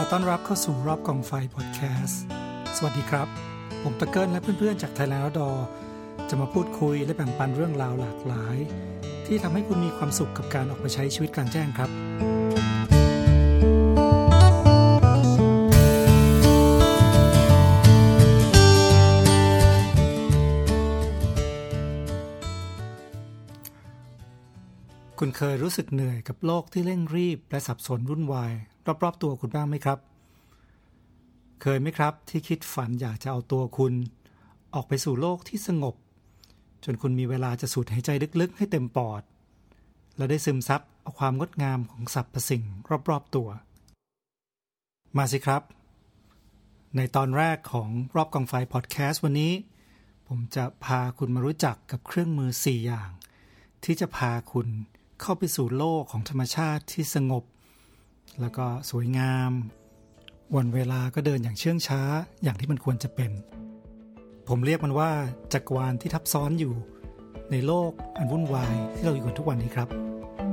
อต้อนรับเข้าสู่รอบกองไฟพอดแคสต์ สวัสดีครับ ผมตะเกิลและเพื่อนๆจากไทยแลนด์ดอจะมาพูดคุยและแบ่งปันเรื่องราวหลากหลาย ที่ทำให้คุณมีความสุขกับการออกไปใช้ชีวิตกลางแจ้งครับ คุณเคยรู้สึกเหนื่อยกับโลกที่เร่งรีบและสับสนวุ่นวาย รอบๆตัวคุณบ้างไหมครับ เคยไหมครับที่คิดฝันอยากจะเอาตัวคุณ ออกไปสู่โลกที่สงบ จนคุณมีเวลาจะสูดหายใจลึกๆ ให้เต็มปอด และได้ซึมซับเอาความงดงามของสรรพสิ่งรอบๆตัว มาสิครับ ในตอนแรกของรอบกองไฟพอดแคสต์วันนี้ ผมจะพาคุณมารู้จักกับเครื่องมือ 4 อย่าง ที่จะพาคุณเข้าไปสู่โลกของธรรมชาติที่สงบ แล้วก็สวยงาม วันเวลาก็เดินอย่างเชื่องช้าอย่างที่มันควรจะเป็น ผมเรียกมันว่าจักรวาลที่ทับซ้อนอยู่ ในโลกอันวุ่นวายที่เราอยู่กันทุกวันนี้ครับ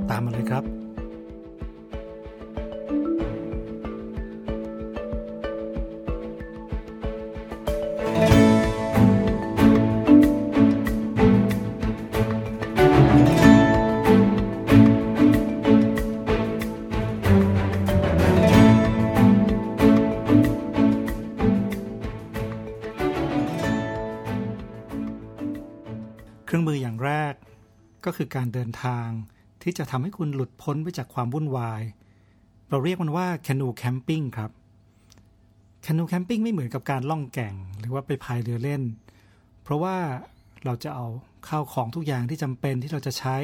ตามมาเลยครับ ก็คือการเดินทางที่จะทำให้คุณหลุดพ้นไปจากความวุ่นวาย เราเรียกมันว่า canoe camping ครับ canoe camping ไม่เหมือนกับการล่องแก่ง หรือว่าไปพายเรือเล่น เพราะว่าเราจะเอาข้าวของทุกอย่างที่จำเป็นที่เราจะใช้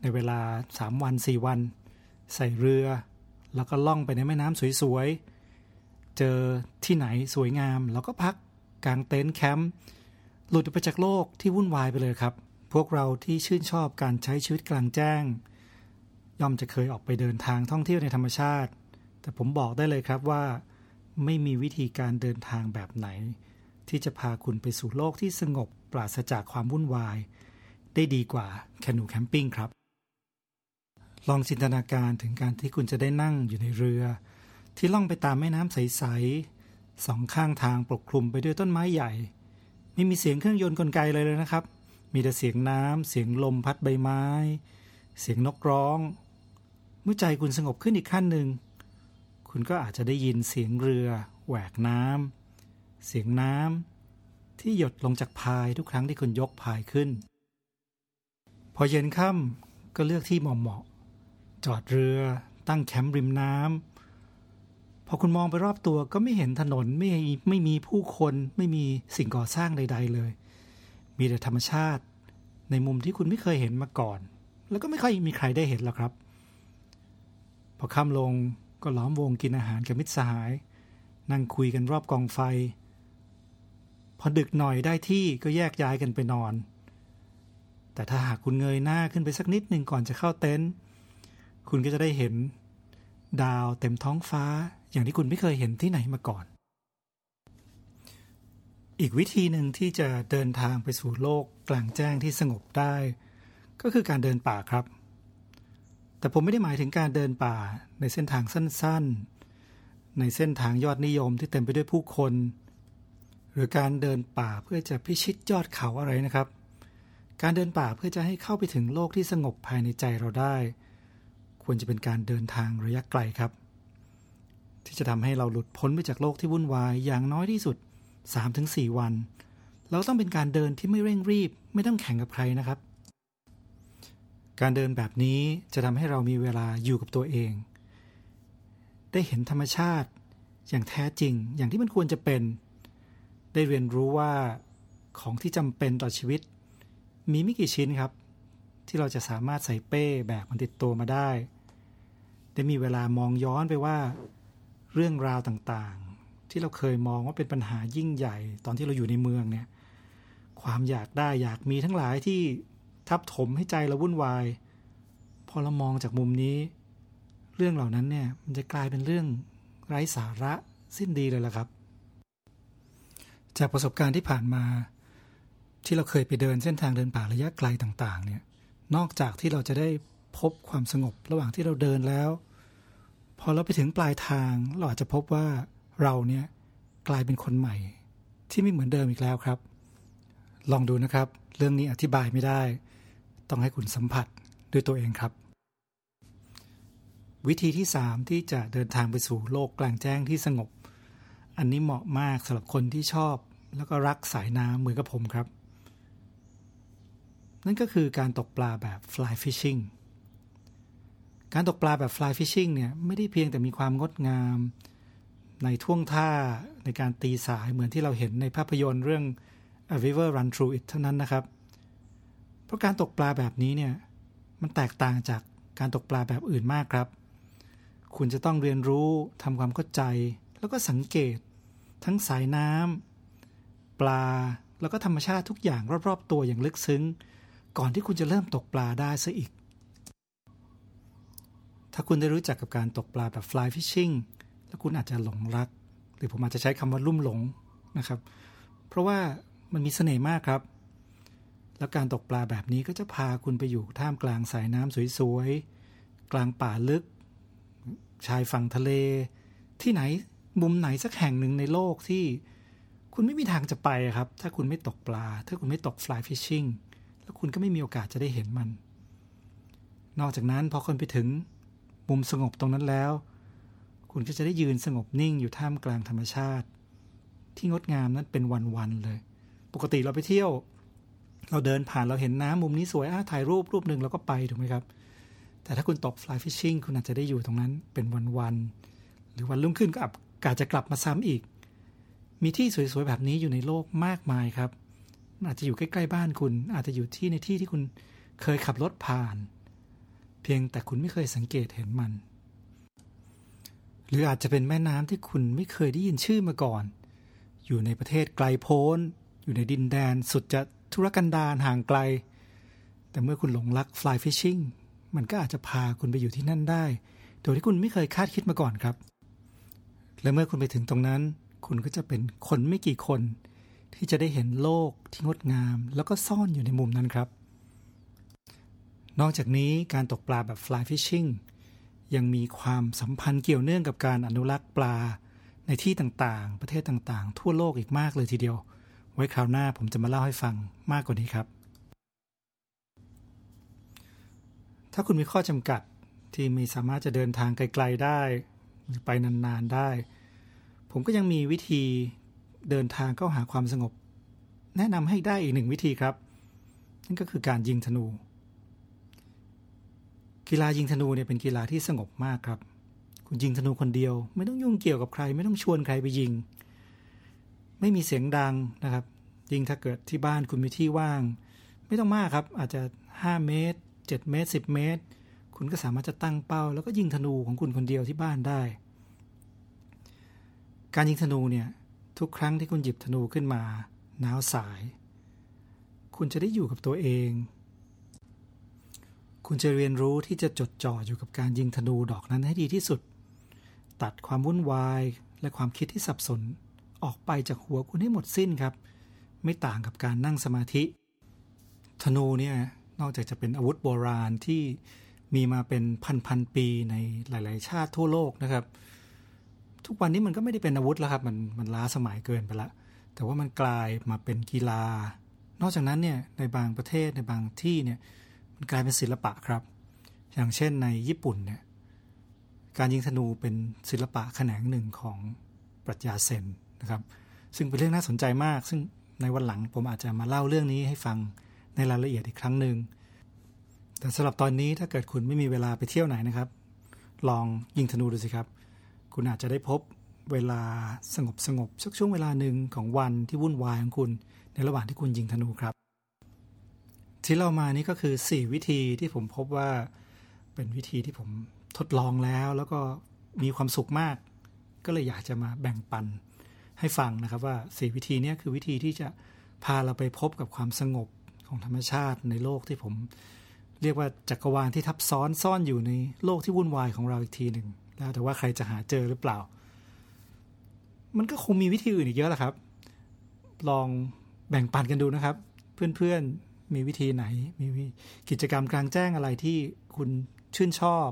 ในเวลา 3 วัน 4 วัน ใส่เรือ แล้วก็ล่องไปในแม่น้ำสวยๆ เจอที่ไหนสวยงาม แล้วก็พักกางเต็นท์แคมป์หลุดไปจากโลกที่วุ่นวายไปเลยครับ พวกเราที่ชื่นชอบการใช้ชีวิตกลางแจ้ง ย่อมจะเคยออกไปเดินทางท่องเที่ยวในธรรมชาติ แต่ผมบอกได้เลยครับว่า ไม่มีวิธีการเดินทางแบบไหน ที่จะพาคุณไปสู่โลกที่สงบปราศจากความวุ่นวาย ได้ดีกว่าแคนูแคมปิ้งครับ ลองจินตนาการถึงการที่คุณจะได้นั่งอยู่ในเรือ ที่ล่องไปตามแม่น้ำใสๆสองข้างทางปกคลุมไปด้วยต้นไม้ใหญ่ ไม่มีเสียงเครื่องยนต์กลไกเลยเลยนะครับ มีแต่เสียงน้ำ เสียงลมพัดใบไม้ เสียงนกร้อง เมื่อใจคุณสงบขึ้นอีกขั้นหนึ่ง คุณก็อาจจะได้ยินเสียงเรือแหวกน้ำ เสียงน้ำ ที่หยดลงจากพายทุกครั้งที่คุณยกพายขึ้น พอเย็นค่ำก็เลือกที่เหมาะๆจอดเรือตั้งแคมป์ริมน้ำพอคุณมองไปรอบตัวก็ไม่เห็นถนนไม่ไม่มีผู้คนไม่มีสิ่งก่อสร้างใด ๆ เลย มีแต่ธรรมชาติ ในมุมที่คุณไม่เคยเห็นมาก่อน แล้วก็ไม่ค่อยมีใครได้เห็นหรอกครับ พอค่ำลงก็ล้อมวงกินอาหารกับมิตรสหาย นั่งคุยกันรอบกองไฟ พอดึกหน่อยได้ที่ก็แยกย้ายกันไปนอน แต่ถ้าหากคุณเงยหน้าขึ้นไปสักนิดหนึ่งก่อนจะเข้าเต็นท์คุณก็จะได้เห็น ดาวเต็มท้องฟ้าอย่างที่คุณไม่เคยเห็นที่ไหนมาก่อน อีกวิธีหนึ่งที่จะเดินทางไปสู่โลกกลางแจ้งที่สงบได้ ก็คือการเดินป่าครับ แต่ผมไม่ได้หมายถึงการเดินป่าในเส้นทางสั้นๆ ในเส้นทางยอดนิยมที่เต็มไปด้วยผู้คน หรือการเดินป่าเพื่อจะพิชิตยอดเขาอะไรนะครับ การเดินป่าเพื่อจะให้เข้าไปถึงโลกที่สงบภายในใจเราได้ ควรจะเป็นการเดินทางระยะไกลครับ ที่จะทำให้เราหลุดพ้นไปจากโลกที่วุ่นวายอย่างน้อยที่สุด 3-4 วันเราต้องเป็นการเดินที่ไม่เร่งรีบ ไม่ต้องแข่งกับใครนะครับ การเดินแบบนี้จะทำให้เรามีเวลาอยู่กับตัวเอง ได้เห็นธรรมชาติอย่างแท้จริง อย่างที่มันควรจะเป็น ได้เรียนรู้ว่าของที่จำเป็นต่อชีวิต มีไม่กี่ชิ้นครับ ที่เราจะสามารถใส่เป้แบกมันติดตัวมาได้ ได้มีเวลามองย้อนไปว่า เรื่องราวต่างๆ ที่เราเคยมองว่าเป็นปัญหายิ่งใหญ่ ตอนที่เราอยู่ในเมืองเนี่ย ความอยากได้อยากมีทั้งหลายที่ทับถมให้ใจเราวุ่นวาย พอเรามองจากมุมนี้ เรื่องเหล่านั้นเนี่ยมันจะกลายเป็นเรื่องไร้สาระสิ้นดีเลยล่ะครับ จากประสบการณ์ที่ผ่านมา ที่เราเคยไปเดินเส้นทางเดินป่าระยะไกลต่างๆ เนี่ย นอกจากที่เราจะได้พบความสงบระหว่างที่เราเดินแล้ว พอเราไปถึงปลายทางเราอาจจะพบว่า เราเนี่ยกลายเป็นคนใหม่ ที่ไม่เหมือนเดิมอีกแล้วครับ ลองดูนะครับ เรื่องนี้อธิบายไม่ได้ ต้องให้คุณสัมผัสด้วยตัวเองครับ วิธีที่ 3 ที่จะเดินทางไปสู่โลกกลางแจ้งที่สงบ อันนี้เหมาะมากสำหรับคนที่ชอบ แล้วก็รักสายน้ำเหมือนกับผมครับ นั่นก็คือการตกปลาแบบ fly fishing การตกปลาแบบ fly fishing เนี่ยไม่ได้เพียงแต่มีความงดงาม ในท่วงท่าในการตีสายเหมือนที่เราเห็นในภาพยนตร์เรื่อง A River Run Through It เท่านั้นนะครับ เพราะการตกปลาแบบนี้เนี่ยมันแตกต่างจากการตกปลาแบบอื่นมากครับ คุณจะต้องเรียนรู้ทำความเข้าใจ แล้วก็สังเกต ทั้งสายน้ำปลาแล้วก็ธรรมชาติทุกอย่างรอบๆ ตัวอย่างลึกซึ้ง ก่อนที่คุณจะเริ่มตกปลาได้ซะอีก ถ้าคุณได้รู้จักกับการตกปลาแบบ fly fishing แล้วคุณอาจจะหลงรัก หรือผมอาจจะใช้คำว่าลุ่มหลงนะครับ เพราะว่ามันมีเสน่ห์มากครับ แล้วการตกปลาแบบนี้ก็จะพาคุณไปอยู่ท่ามกลางสายน้ำสวยๆ กลางป่าลึก ชายฝั่งทะเล ที่ไหนมุมไหนสักแห่งหนึ่งในโลกที่คุณไม่มีทางจะไปครับ ถ้าคุณไม่ตกปลา ถ้าคุณไม่ตก fly fishing แล้วคุณก็ไม่มีโอกาสจะได้เห็นมัน นอกจากนั้นพอคนไปถึงมุมสงบตรงนั้นแล้ว คุณก็จะได้ยืนสงบนิ่งอยู่ท่ามกลางธรรมชาติ ที่งดงามนั้นเป็นวันๆเลย ปกติเราไปเที่ยว เราเดินผ่านเราเห็นน้ำมุมนี้สวยอะถ่ายรูปรูปหนึ่งเราก็ไปถูกไหมครับ แต่ถ้าคุณตก fly fishing คุณอาจจะได้อยู่ตรงนั้นเป็นวันๆหรือวันรุ่งขึ้นก็อาจจะกลับมาซ้ำอีก มีที่สวยๆแบบนี้อยู่ในโลกมากมายครับอาจจะอยู่ใกล้ๆบ้านคุณ อาจจะอยู่ที่ในที่ที่คุณเคยขับรถผ่าน เพียงแต่คุณไม่เคยสังเกตเห็นมัน หรืออาจจะเป็นแม่น้ำที่คุณไม่เคยได้ยินชื่อมาก่อน อยู่ในประเทศไกลโพ้น อยู่ในดินแดนสุดจะธุรกันดารห่างไกล แต่เมื่อคุณหลงรัก fly fishing มันก็อาจจะพาคุณไปอยู่ที่นั่นได้ โดยที่คุณไม่เคยคาดคิดมาก่อนครับ และเมื่อคุณไปถึงตรงนั้น คุณก็จะเป็นคนไม่กี่คน ที่จะได้เห็นโลกที่งดงาม แล้วก็ซ่อนอยู่ในมุมนั้นครับ นอกจากนี้การตกปลาแบบ fly fishing ยังมีความสัมพันธ์เกี่ยวเนื่องกับการอนุรักษ์ปลาในที่ต่างๆ ประเทศต่างๆ ทั่วโลกอีกมากเลยทีเดียว ไว้คราวหน้าผมจะมาเล่าให้ฟังมากกว่านี้ครับ ถ้าคุณมีข้อจำกัดที่ไม่สามารถจะเดินทางไกลๆได้ หรือไปนานๆได้ ผมก็ยังมีวิธีเดินทางเข้าหาความสงบ แนะนำให้ได้อีกหนึ่งวิธีครับ นั่นก็คือการยิงธนู กีฬายิงธนูเนี่ยเป็นกีฬาที่สงบมากครับ คุณยิงธนูคนเดียว ไม่ต้องยุ่งเกี่ยวกับใคร ไม่ต้องชวนใครไปยิง ไม่มีเสียงดังนะครับ ยิงถ้าเกิดที่บ้านคุณมีที่ว่าง ไม่ต้องมากครับ อาจจะ 5 เมตร 7 เมตร 10 เมตร คุณก็สามารถจะตั้งเป้า แล้วก็ยิงธนูของคุณคนเดียวที่บ้านได้ การยิงธนูเนี่ยทุกครั้งที่คุณหยิบธนูขึ้นมาหนาวสาย คุณจะได้อยู่กับตัวเอง คุณจะเรียนรู้ที่จะจดจ่ออยู่กับการยิงธนูดอกนั้นให้ดีที่สุด ตัดความวุ่นวายและความคิดที่สับสน ออกไปจากหัวคุณให้หมดสิ้นครับ ไม่ต่างกับการนั่งสมาธิ ธนูเนี่ยนอกจากจะเป็นอาวุธโบราณที่มีมาเป็นพันๆปีในหลาย ๆ ชาติทั่วโลกนะครับ ทุกวันนี้มันก็ไม่ได้เป็นอาวุธแล้วครับมันมันล้าสมัยเกินไปละ แต่ว่ามันกลายมาเป็นกีฬา นอกจากนั้นเนี่ยในบางประเทศในบางที่เนี่ย มันกลายเป็นศิลปะครับ อย่างเช่นในญี่ปุ่นเนี่ยการยิงธนูเป็นศิลปะแขนงหนึ่งของปรัชญาเซนนะครับ ซึ่งเป็นเรื่องน่าสนใจมาก ซึ่งในวันหลังผมอาจจะมาเล่าเรื่องนี้ให้ฟังในรายละเอียดอีกครั้งหนึ่งแต่สำหรับตอนนี้ถ้าเกิดคุณไม่มีเวลาไปเที่ยวไหนนะครับ ลองยิงธนูดูสิครับ คุณอาจจะได้พบเวลาสงบสงบสักช่วงเวลาหนึ่งของวันที่วุ่นวายของคุณ ในระหว่างที่คุณยิงธนูครับ ที่เรามานี่ก็คือ 4 วิธีที่ผมพบว่าเป็นวิธีที่ผมทดลองแล้ว แล้วก็มีความสุขมาก ก็เลยอยากจะมาแบ่งปันให้ฟังนะครับว่า 4 วิธีนี้คือวิธีที่จะพาเราไปพบกับความสงบของธรรมชาติในโลกที่ผม เรียกว่าจักรวาลที่ทับซ้อนซ่อนอยู่ในโลกที่วุ่นวายของเราอีกทีหนึ่งแล้วแต่ว่าใครจะหาเจอหรือเปล่า มันก็คงมีวิธีอื่นอีกเยอะแหละครับ ลองแบ่งปันกันดูนะครับ เพื่อนๆ มีวิธีไหน มีกิจกรรมกลางแจ้งอะไรที่คุณชื่นชอบ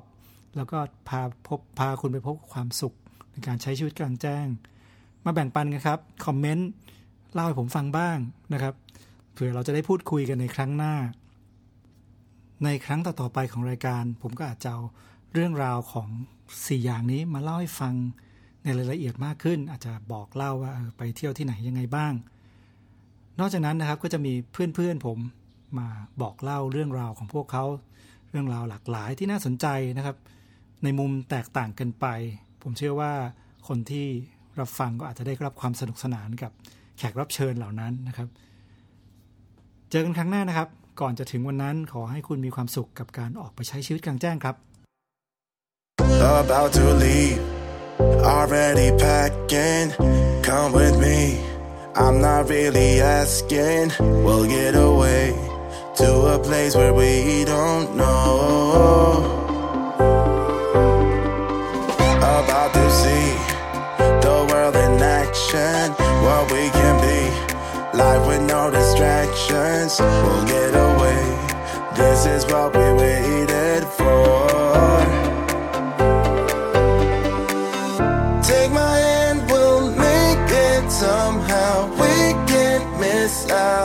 แล้วก็พาพบพาคุณไปพบความสุขในการใช้ชีวิตกลางแจ้ง มาแบ่งปันกันครับ คอมเมนต์เล่าให้ผมฟังบ้างนะครับ เผื่อเราจะได้พูดคุยกันในครั้งหน้า ในครั้งต่อๆไปของรายการ ผมก็อาจจะเอาเรื่องราวของ4อย่างนี้มาเล่าให้ฟังในรายละเอียดมากขึ้น อาจจะบอกเล่าว่าไปเที่ยวที่ไหนยังไงบ้าง นอกจากนั้นนะครับก็จะมีเพื่อนๆผม มาบอกเล่าเรื่องราวของพวกเขา เรื่องราวหลากหลายที่น่าสนใจนะครับ ในมุมแตกต่างกันไป ผมเชื่อว่าคนที่รับฟังก็อาจจะได้รับความสนุกสนานกับแขกรับเชิญเหล่านั้นนะครับ เจอกันครั้งหน้านะครับ ก่อนจะถึงวันนั้นขอให้คุณมีความสุขกับการออกไปใช้ชีวิตกลางแจ้งครับ about to leave. Already packing, come with me. I'm not really asking. We'll get away to a place where we don't know. About to see the world in action, what we can be. Life with no distractions, we'll get away. This is what we waited for. Take my hand, we'll make it somehow. We can't miss out.